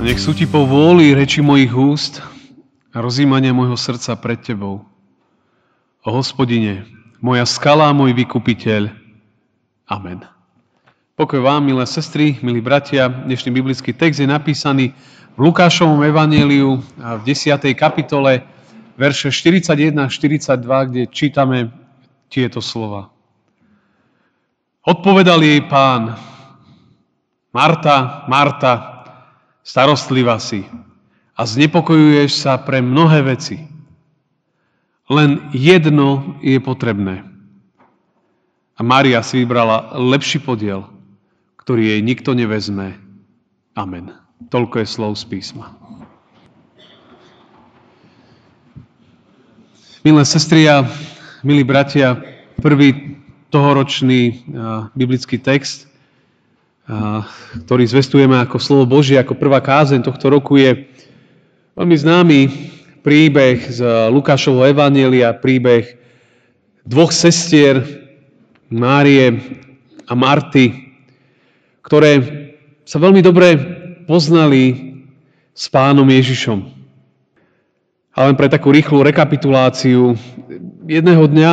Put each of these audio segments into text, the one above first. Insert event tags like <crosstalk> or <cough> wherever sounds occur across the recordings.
Nech sú ti po vôli reči mojich úst a rozímania môjho srdca pred tebou. O hospodine, moja skala môj vykupiteľ. Amen. Pokoj vám, milé sestry, milí bratia. Dnešný biblický text je napísaný v Lukášovom evaneliu v 10. kapitole, verše 41 42, kde čítame tieto slova. Odpovedal jej pán, Marta, Marta, starostlivá si a znepokojuješ sa pre mnohé veci. Len jedno je potrebné. A Mária si vybrala lepší podiel, ktorý jej nikto nevezme. Amen. Toľko je slov z písma. Milé sestry a milí bratia, prvý tohoročný biblický text ktorý zvestujeme ako slovo Božie, ako prvá kázeň tohto roku, je veľmi známy príbeh z Lukášovho Evanielia, príbeh dvoch sestier, Márie a Marty, ktoré sa veľmi dobre poznali s pánom Ježišom. A len pre takú rýchlu rekapituláciu, jedného dňa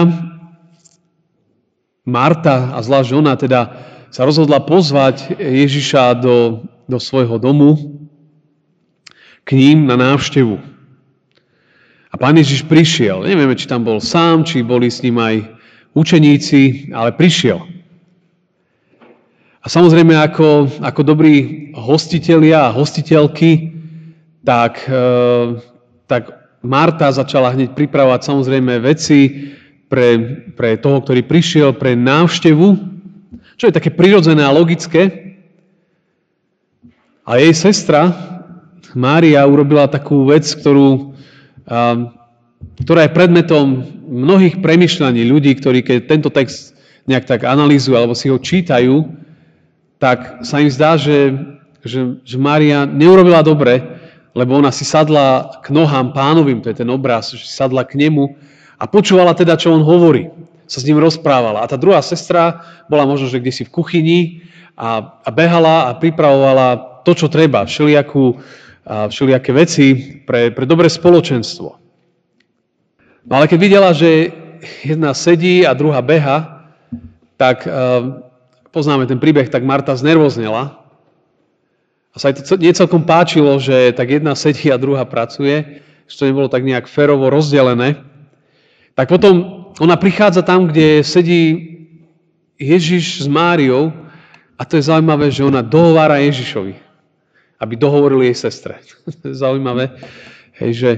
Marta a zlá žena teda sa rozhodla pozvať Ježiša do, do svojho domu k ním na návštevu. A pán Ježiš prišiel. Nevieme, či tam bol sám, či boli s ním aj učeníci, ale prišiel. A samozrejme, ako, ako dobrí hostitelia a hostiteľky, tak, e, tak Marta začala hneď pripravovať samozrejme veci pre, pre toho, ktorý prišiel, pre návštevu čo je také prirodzené a logické. A jej sestra Mária urobila takú vec, ktorú, ktorá je predmetom mnohých premyšľaní ľudí, ktorí keď tento text nejak tak analýzujú alebo si ho čítajú, tak sa im zdá, že, že, že Mária neurobila dobre, lebo ona si sadla k nohám pánovým, to je ten obraz, že sadla k nemu a počúvala teda, čo on hovorí sa s ním rozprávala. A tá druhá sestra bola možno, že kde si v kuchyni a, a behala a pripravovala to, čo treba, všelijakú, všelijaké veci pre, pre dobré spoločenstvo. No ale keď videla, že jedna sedí a druhá beha, tak uh, poznáme ten príbeh, tak Marta znervoznela. A sa jej to nie celkom páčilo, že tak jedna sedí a druhá pracuje, že to nebolo tak nejak férovo rozdelené. Tak potom ona prichádza tam, kde sedí Ježiš s Máriou a to je zaujímavé, že ona dohovára Ježišovi, aby dohovoril jej sestre. to <laughs> je zaujímavé, hej, že,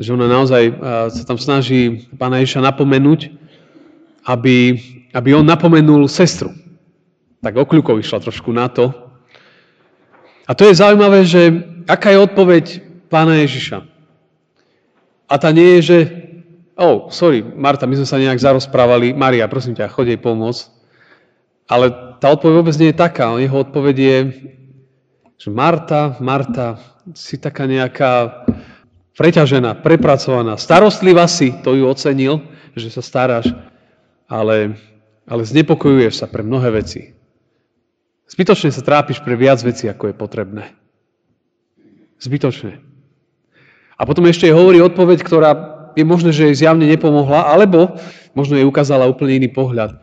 že ona naozaj sa tam snaží pána Ježiša napomenúť, aby, aby on napomenul sestru. Tak okľukov išla trošku na to. A to je zaujímavé, že aká je odpoveď pána Ježiša. A tá nie je, že Oh, sorry, Marta, my sme sa nejak zarozprávali. Maria, prosím ťa, chodej pomôcť. Ale tá odpoveď vôbec nie je taká. Jeho odpoveď je, že Marta, Marta, si taká nejaká preťažená, prepracovaná, starostlivá si, to ju ocenil, že sa staráš, ale, ale znepokojuješ sa pre mnohé veci. Zbytočne sa trápiš pre viac vecí, ako je potrebné. Zbytočne. A potom ešte hovorí odpoveď, ktorá je možné, že jej zjavne nepomohla, alebo možno jej ukázala úplne iný pohľad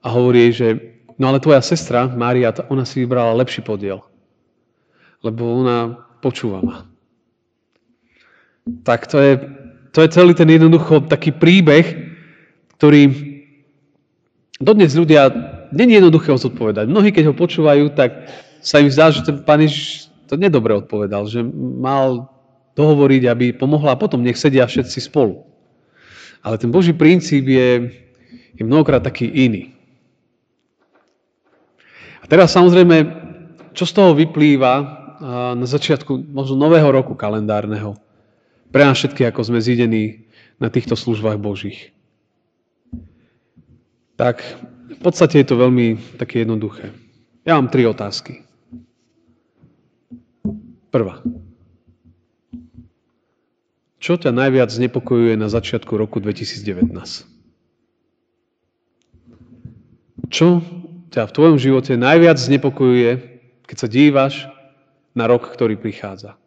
a hovorí jej, že no ale tvoja sestra, Mária, ona si vybrala lepší podiel, lebo ona počúva ma. Tak to je, to je celý ten jednoducho taký príbeh, ktorý dodnes ľudia, není jednoduché ho zodpovedať. Mnohí, keď ho počúvajú, tak sa im zdá, že ten pán Ježiš to nedobre odpovedal, že mal dohovoriť, aby pomohla a potom nech sedia všetci spolu. Ale ten Boží princíp je, je mnohokrát taký iný. A teraz samozrejme, čo z toho vyplýva, na začiatku možno nového roku kalendárneho. Pre nás všetky, ako sme zidení na týchto službách Božích. Tak v podstate je to veľmi také jednoduché. Ja mám tri otázky. Prvá. Čo ťa najviac znepokojuje na začiatku roku 2019? Čo ťa v tvojom živote najviac znepokojuje, keď sa díváš na rok, ktorý prichádza?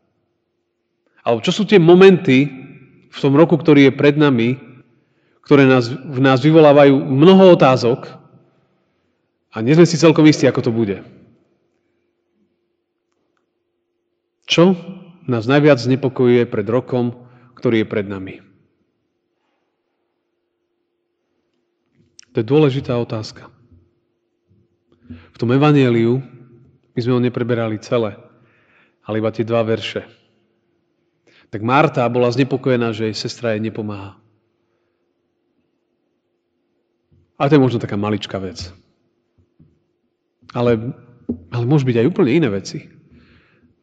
Alebo čo sú tie momenty v tom roku, ktorý je pred nami, ktoré nás, v nás vyvolávajú mnoho otázok a nie sme si celkom istí, ako to bude. Čo nás najviac znepokojuje pred rokom, ktorý je pred nami? To je dôležitá otázka. V tom evanieliu my sme ho nepreberali celé, ale iba tie dva verše. Tak Marta bola znepokojená, že jej sestra jej nepomáha. A to je možno taká maličká vec. Ale, ale môže byť aj úplne iné veci.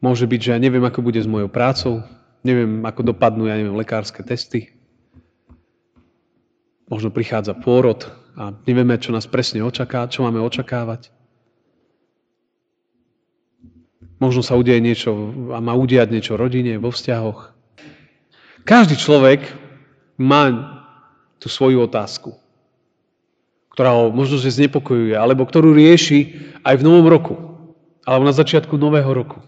Môže byť, že ja neviem, ako bude s mojou prácou, neviem, ako dopadnú, ja neviem, lekárske testy. Možno prichádza pôrod a nevieme, čo nás presne očaká, čo máme očakávať. Možno sa udeje niečo a má udiať niečo v rodine, vo vzťahoch. Každý človek má tú svoju otázku, ktorá ho možno, že znepokojuje, alebo ktorú rieši aj v novom roku, alebo na začiatku nového roku.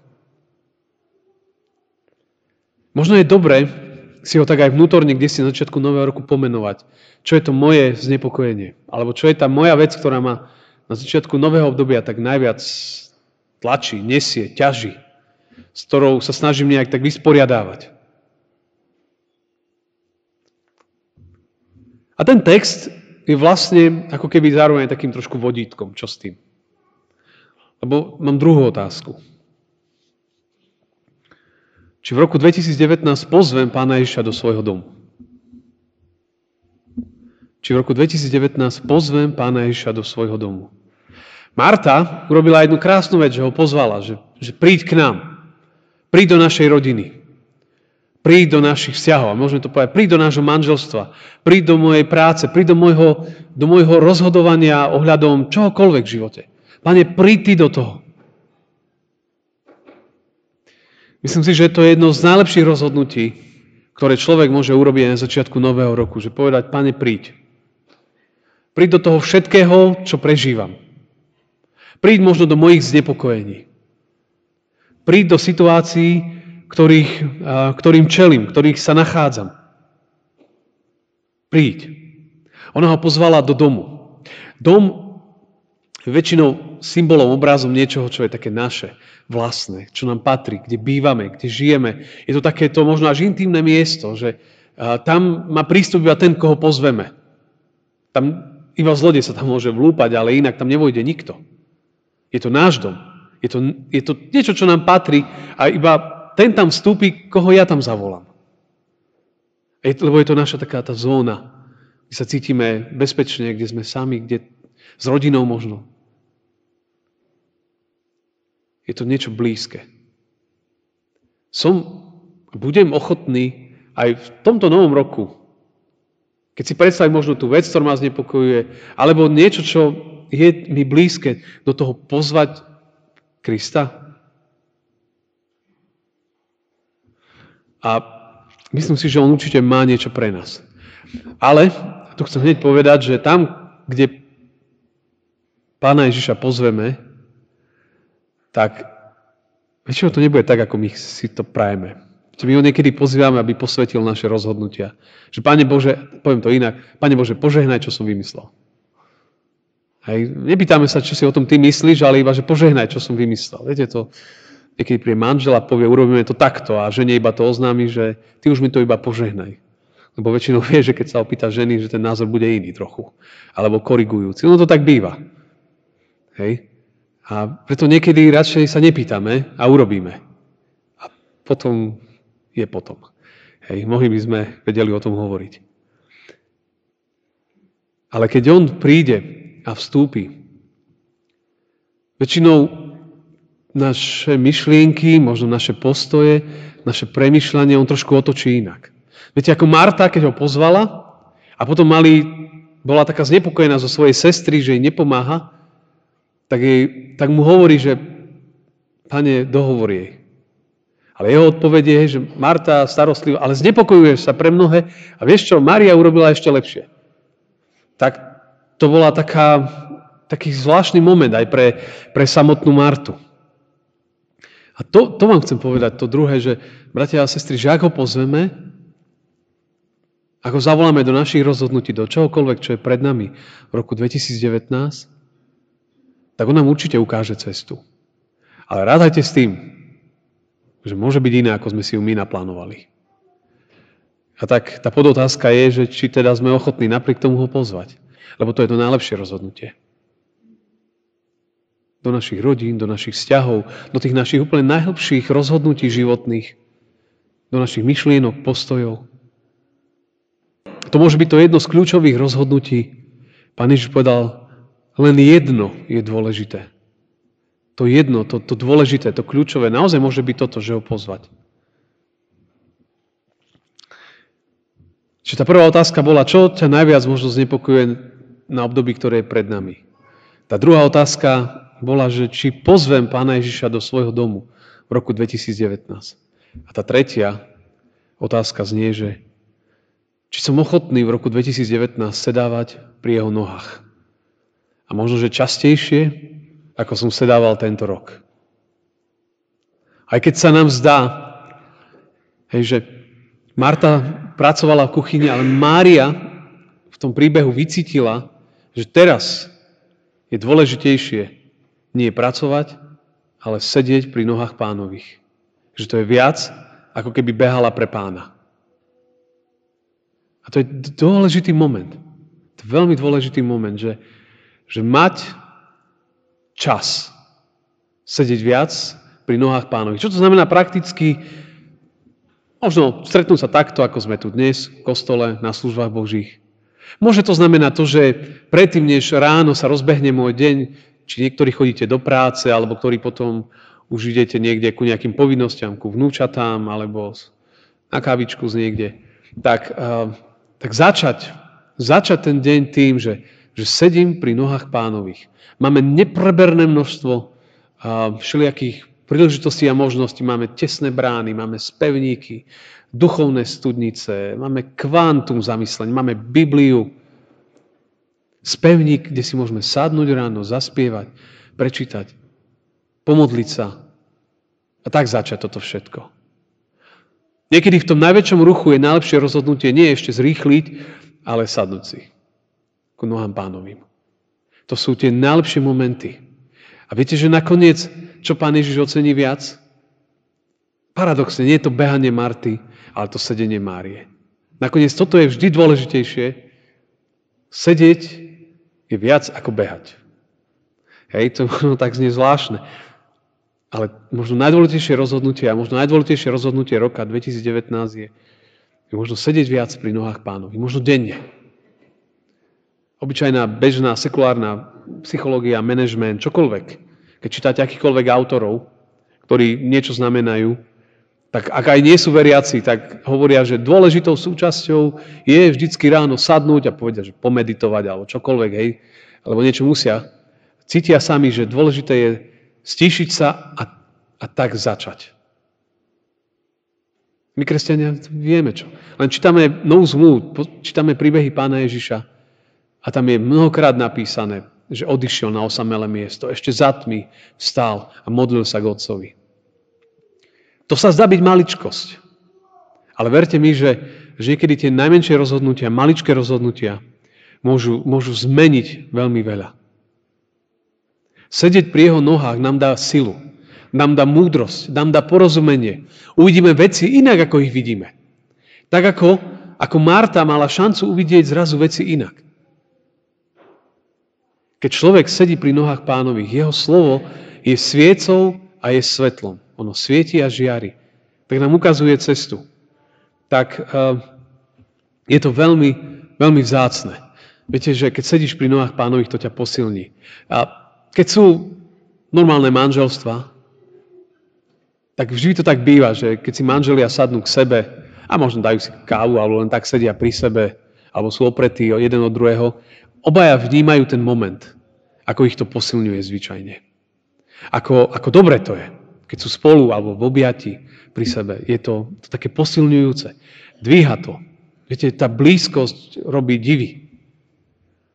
Možno je dobre si ho tak aj vnútorne, kde si na začiatku nového roku pomenovať. Čo je to moje znepokojenie? Alebo čo je tá moja vec, ktorá ma na začiatku nového obdobia tak najviac tlačí, nesie, ťaží, s ktorou sa snažím nejak tak vysporiadávať. A ten text je vlastne ako keby zároveň takým trošku vodítkom. Čo s tým? Lebo mám druhú otázku. Či v roku 2019 pozvem pána Ježiša do svojho domu? Či v roku 2019 pozvem pána Ježiša do svojho domu? Marta urobila jednu krásnu vec, že ho pozvala, že, že príď k nám. Príď do našej rodiny. Príď do našich vzťahov. A môžeme to povedať, príď do nášho manželstva. Príď do mojej práce. Príď do môjho, do môjho rozhodovania ohľadom čohokoľvek v živote. Pane, príď ty do toho. Myslím si, že to je jedno z najlepších rozhodnutí, ktoré človek môže urobiť na začiatku nového roku. Že povedať, pane, príď. Príď do toho všetkého, čo prežívam. Príď možno do mojich znepokojení. Príď do situácií, ktorých, ktorým čelím, ktorých sa nachádzam. Príď. Ona ho pozvala do domu. Dom väčšinou symbolom, obrazom niečoho, čo je také naše, vlastné, čo nám patrí, kde bývame, kde žijeme. Je to takéto možno až intimné miesto, že tam má prístup iba ten, koho pozveme. Tam iba zlodej sa tam môže vlúpať, ale inak tam nevojde nikto. Je to náš dom. Je to, je to niečo, čo nám patrí a iba ten tam vstúpi, koho ja tam zavolám. Je, lebo je to naša taká tá zóna, kde sa cítime bezpečne, kde sme sami, kde s rodinou možno. Je to niečo blízke. Som, budem ochotný aj v tomto novom roku, keď si predstavím možno tú vec, ktorá ma znepokojuje, alebo niečo, čo je mi blízke do toho pozvať Krista? A myslím si, že on určite má niečo pre nás. Ale tu chcem hneď povedať, že tam, kde pána Ježiša pozveme, tak väčšinou to nebude tak, ako my si to prajeme. My ho niekedy pozývame, aby posvetil naše rozhodnutia. Že, Pane Bože, poviem to inak, Pane Bože, požehnaj, čo som vymyslel. Hej. Nepýtame sa, čo si o tom ty myslíš, ale iba, že požehnaj, čo som vymyslel. Viete, to niekedy príde manžel a povie, urobíme to takto a žene iba to oznámi, že ty už mi to iba požehnaj. Lebo väčšinou vie, že keď sa opýta ženy, že ten názor bude iný trochu. Alebo korigujúci. No to tak býva. Hej. A preto niekedy radšej sa nepýtame a urobíme. A potom je potom. Hej. Mohli by sme vedeli o tom hovoriť. Ale keď on príde a vstúpi. Väčšinou naše myšlienky, možno naše postoje, naše premyšľanie, on trošku otočí inak. Viete, ako Marta, keď ho pozvala a potom mali, bola taká znepokojená zo svojej sestry, že jej nepomáha, tak, jej, tak mu hovorí, že pane, dohovor jej. Ale jeho odpoveď je, že Marta starostlivá, ale znepokojuješ sa pre mnohé a vieš čo, Maria urobila ešte lepšie. Tak to bola taká, taký zvláštny moment aj pre, pre samotnú Martu. A to, to vám chcem povedať, to druhé, že bratia a sestry, že ak ho pozveme, ako zavoláme do našich rozhodnutí, do čohokoľvek, čo je pred nami v roku 2019, tak on nám určite ukáže cestu. Ale rádajte s tým, že môže byť iné, ako sme si ju my naplánovali. A tak tá podotázka je, že či teda sme ochotní napriek tomu ho pozvať. Lebo to je to najlepšie rozhodnutie. Do našich rodín, do našich vzťahov, do tých našich úplne najhlbších rozhodnutí životných, do našich myšlienok, postojov. To môže byť to jedno z kľúčových rozhodnutí. Pán Ježiš povedal, len jedno je dôležité to jedno, to, to dôležité, to kľúčové, naozaj môže byť toto, že ho pozvať. Čiže tá prvá otázka bola, čo ťa najviac možno znepokojuje na období, ktoré je pred nami. Tá druhá otázka bola, že či pozvem pána Ježiša do svojho domu v roku 2019. A tá tretia otázka znie, že či som ochotný v roku 2019 sedávať pri jeho nohách. A možno, že častejšie ako som sedával tento rok. Aj keď sa nám zdá, hej, že Marta pracovala v kuchyni, ale Mária v tom príbehu vycítila, že teraz je dôležitejšie nie pracovať, ale sedieť pri nohách pánových. Že to je viac, ako keby behala pre pána. A to je dôležitý moment. To je veľmi dôležitý moment, že, že mať čas sedieť viac pri nohách pánovi. Čo to znamená prakticky? Možno stretnúť sa takto, ako sme tu dnes, v kostole, na službách Božích. Môže to znamenať to, že predtým, než ráno sa rozbehne môj deň, či niektorí chodíte do práce, alebo ktorí potom už idete niekde ku nejakým povinnostiam, ku vnúčatám, alebo na kávičku z niekde, tak, uh, tak začať, začať ten deň tým, že, že sedím pri nohách pánových. Máme nepreberné množstvo všelijakých príležitostí a možností. Máme tesné brány, máme spevníky, duchovné studnice, máme kvantum zamyslenia, máme Bibliu, spevník, kde si môžeme sadnúť ráno, zaspievať, prečítať, pomodliť sa a tak začať toto všetko. Niekedy v tom najväčšom ruchu je najlepšie rozhodnutie nie ešte zrýchliť, ale sadnúť si ku nohám pánovým. To sú tie najlepšie momenty. A viete, že nakoniec, čo pán Ježiš ocení viac? Paradoxne, nie je to behanie Marty, ale to sedenie Márie. Nakoniec toto je vždy dôležitejšie. Sedieť je viac ako behať. Hej, to možno tak znie zvláštne. Ale možno najdôležitejšie rozhodnutie a možno najdôležitejšie rozhodnutie roka 2019 je, je možno sedieť viac pri nohách pánovi. Možno denne obyčajná, bežná, sekulárna psychológia, management, čokoľvek. Keď čítate akýchkoľvek autorov, ktorí niečo znamenajú, tak ak aj nie sú veriaci, tak hovoria, že dôležitou súčasťou je vždycky ráno sadnúť a povedať, že pomeditovať alebo čokoľvek, hej, alebo niečo musia. Cítia sami, že dôležité je stíšiť sa a, a tak začať. My, kresťania, vieme čo. Len čítame novú zmluvu, čítame príbehy pána Ježiša a tam je mnohokrát napísané, že odišiel na osamelé miesto. Ešte za tmy vstal a modlil sa k otcovi. To sa zdá byť maličkosť. Ale verte mi, že, že niekedy tie najmenšie rozhodnutia, maličké rozhodnutia môžu, môžu zmeniť veľmi veľa. Sedieť pri jeho nohách nám dá silu, nám dá múdrosť, nám dá porozumenie. Uvidíme veci inak, ako ich vidíme. Tak ako, ako Marta mala šancu uvidieť zrazu veci inak. Keď človek sedí pri nohách pánových, jeho slovo je sviecou a je svetlom. Ono svieti a žiari. Tak nám ukazuje cestu. Tak uh, je to veľmi, veľmi vzácne. Viete, že keď sedíš pri nohách pánových, to ťa posilní. A keď sú normálne manželstva, tak vždy to tak býva, že keď si manželia sadnú k sebe a možno dajú si kávu alebo len tak sedia pri sebe alebo sú opretí jeden od druhého, obaja vnímajú ten moment, ako ich to posilňuje zvyčajne. Ako, ako dobre to je, keď sú spolu alebo v objati pri sebe. Je to, to také posilňujúce. Dvíha to. Viete, tá blízkosť robí divy.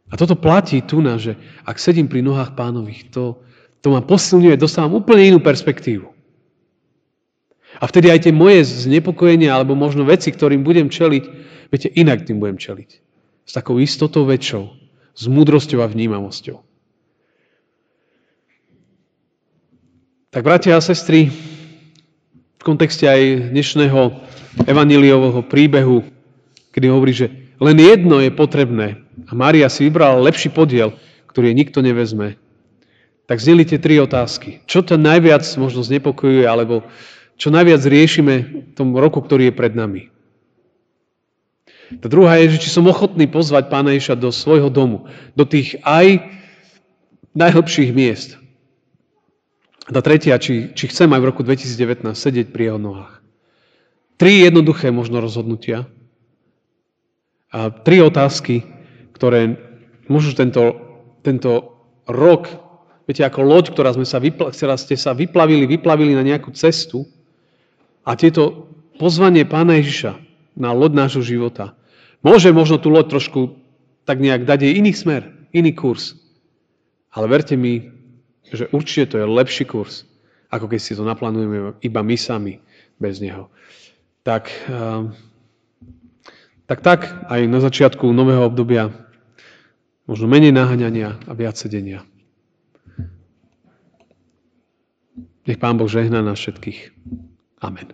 A toto platí tu na, že ak sedím pri nohách pánových, to, to ma posilňuje, dostávam úplne inú perspektívu. A vtedy aj tie moje znepokojenia, alebo možno veci, ktorým budem čeliť, viete, inak tým budem čeliť. S takou istotou väčšou, s múdrosťou a vnímavosťou. Tak bratia a sestry, v kontexte aj dnešného evaniliového príbehu, kedy hovorí, že len jedno je potrebné a Mária si vybrala lepší podiel, ktorý nikto nevezme, tak zneli tie tri otázky. Čo to najviac možno znepokojuje, alebo čo najviac riešime v tom roku, ktorý je pred nami. Tá druhá je, že či som ochotný pozvať Pána Ježa do svojho domu, do tých aj najhlbších miest. Tá tretia, či, či chcem aj v roku 2019 sedieť pri jeho nohách. Tri jednoduché možno rozhodnutia a tri otázky, ktoré môžu tento, tento rok, viete, ako loď, ktorá, sme sa vypla, ktorá ste sa vyplavili, vyplavili na nejakú cestu, a tieto pozvanie Pána Ježiša na loď nášho života môže možno tú loď trošku tak nejak dať jej iný smer, iný kurz. Ale verte mi, že určite to je lepší kurz, ako keď si to naplánujeme iba my sami, bez neho. Tak, ehm, tak, tak aj na začiatku nového obdobia možno menej naháňania a viac sedenia. Nech Pán Boh žehná nás všetkých. Amen.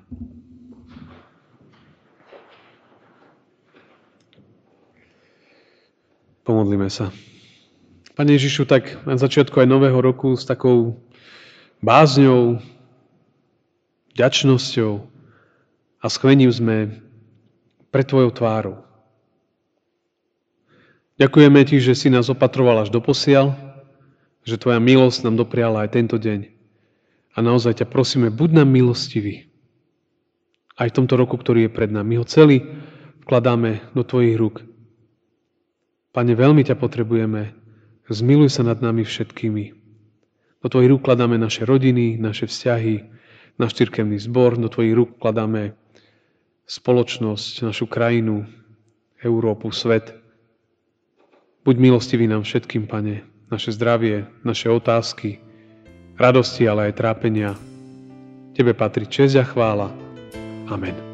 Pomodlíme sa. Pane Ježišu, tak na začiatku aj nového roku s takou bázňou, ďačnosťou a schvením sme pre Tvojou tvárou. Ďakujeme Ti, že si nás opatroval až do posiaľ, že Tvoja milosť nám dopriala aj tento deň. A naozaj ťa prosíme, buď nám milostivý aj v tomto roku, ktorý je pred nami. My ho celý vkladáme do Tvojich rúk. Pane, veľmi ťa potrebujeme. Zmiluj sa nad nami všetkými. Do Tvojich rúk kladáme naše rodiny, naše vzťahy, náš cirkevný zbor. Do Tvojich rúk kladáme spoločnosť, našu krajinu, Európu, svet. Buď milostivý nám všetkým, Pane, naše zdravie, naše otázky, radosti, ale aj trápenia. Tebe patrí česť a chvála Amen.